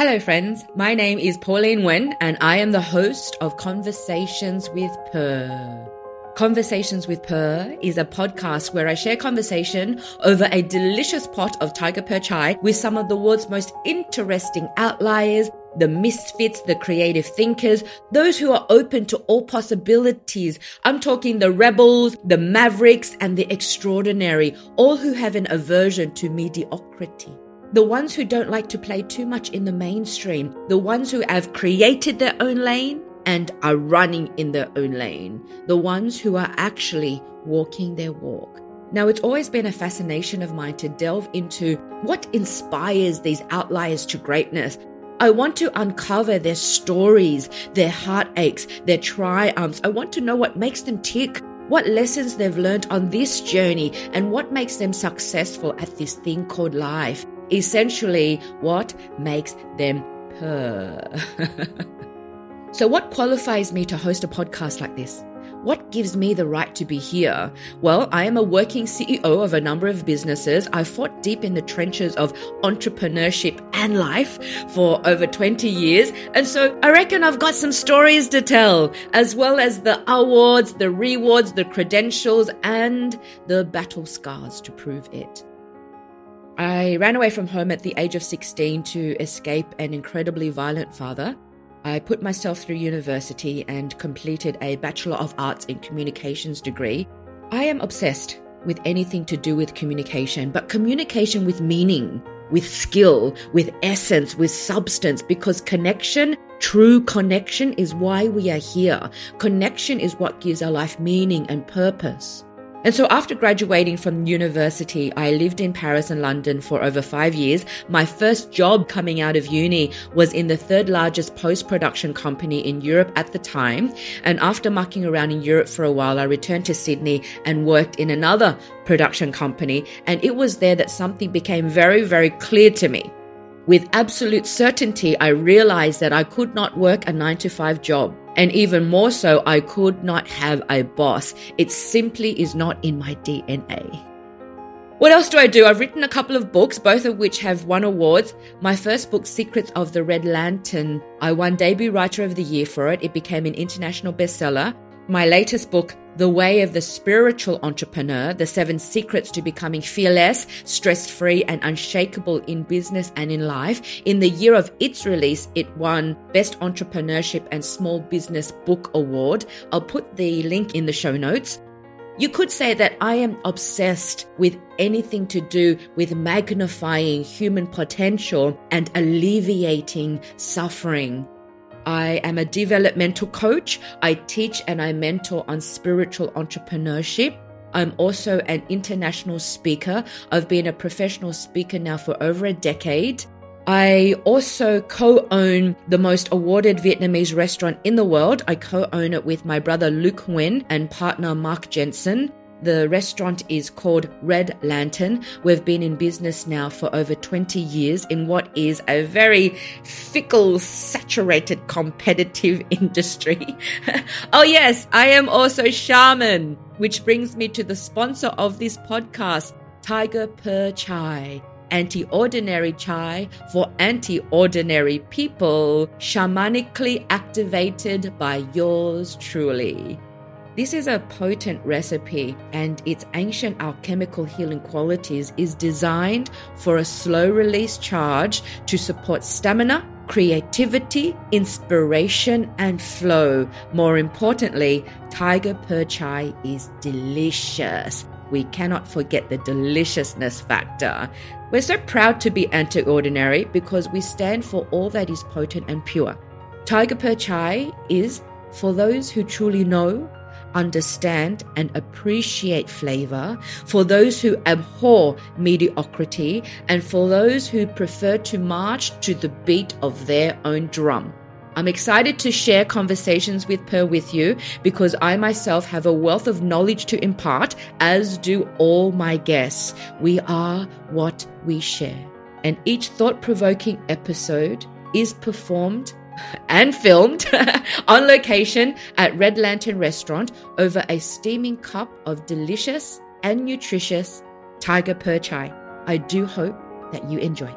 Hello, friends. My name is Pauline Nguyen, and I am the host of Conversations with Purrr. Conversations with Purrr is a podcast where I share conversation over a delicious pot of Tiger Purrr chai with some of the world's most interesting outliers, the misfits, the creative thinkers, those who are open to all possibilities. I'm talking the rebels, the mavericks, and the extraordinary, all who have an aversion to mediocrity. The ones who don't like to play too much in the mainstream, the ones who have created their own lane and are running in their own lane, the ones who are actually walking their walk. Now, it's always been a fascination of mine to delve into what inspires these outliers to greatness. I want to uncover their stories, their heartaches, their triumphs. I want to know what makes them tick, what lessons they've learned on this journey, and what makes them successful at this thing called life essentially what makes them purr. so, what qualifies me to host a podcast like this? What gives me the right to be here? Well, I am a working CEO of a number of businesses. I fought deep in the trenches of entrepreneurship and life for over 20 years. And so I reckon I've got some stories to tell, as well as the awards, the rewards, the credentials, and the battle scars to prove it. I ran away from home at the age of 16 to escape an incredibly violent father. I put myself through university and completed a Bachelor of Arts in Communications degree. I am obsessed with anything to do with communication, but communication with meaning, with skill, with essence, with substance, because connection, true connection, is why we are here. Connection is what gives our life meaning and purpose. And so after graduating from university, I lived in Paris and London for over five years. My first job coming out of uni was in the third largest post production company in Europe at the time. And after mucking around in Europe for a while, I returned to Sydney and worked in another production company. And it was there that something became very, very clear to me. With absolute certainty, I realized that I could not work a nine to five job. And even more so, I could not have a boss. It simply is not in my DNA. What else do I do? I've written a couple of books, both of which have won awards. My first book, Secrets of the Red Lantern, I won Debut Writer of the Year for it. It became an international bestseller. My latest book, The Way of the Spiritual Entrepreneur The Seven Secrets to Becoming Fearless, Stress Free, and Unshakable in Business and in Life. In the year of its release, it won Best Entrepreneurship and Small Business Book Award. I'll put the link in the show notes. You could say that I am obsessed with anything to do with magnifying human potential and alleviating suffering. I am a developmental coach. I teach and I mentor on spiritual entrepreneurship. I'm also an international speaker. I've been a professional speaker now for over a decade. I also co own the most awarded Vietnamese restaurant in the world. I co own it with my brother Luke Nguyen and partner Mark Jensen. The restaurant is called Red Lantern. We've been in business now for over 20 years in what is a very fickle, saturated, competitive industry. oh, yes, I am also shaman, which brings me to the sponsor of this podcast, Tiger Purrr Chai anti ordinary chai for anti ordinary people, shamanically activated by yours truly. This is a potent recipe, and its ancient alchemical healing qualities is designed for a slow release charge to support stamina, creativity, inspiration, and flow. More importantly, Tiger Purrr Chai is delicious. We cannot forget the deliciousness factor. We're so proud to be anti ordinary because we stand for all that is potent and pure. Tiger Purrr Chai is for those who truly know understand and appreciate flavor, for those who abhor mediocrity, and for those who prefer to march to the beat of their own drum. I'm excited to share conversations with Purrr with you because I myself have a wealth of knowledge to impart, as do all my guests. We are what we share. And each thought provoking episode is performed and filmed on location at Red Lantern Restaurant over a steaming cup of delicious and nutritious Tiger Purrr Chai. I do hope that you enjoy.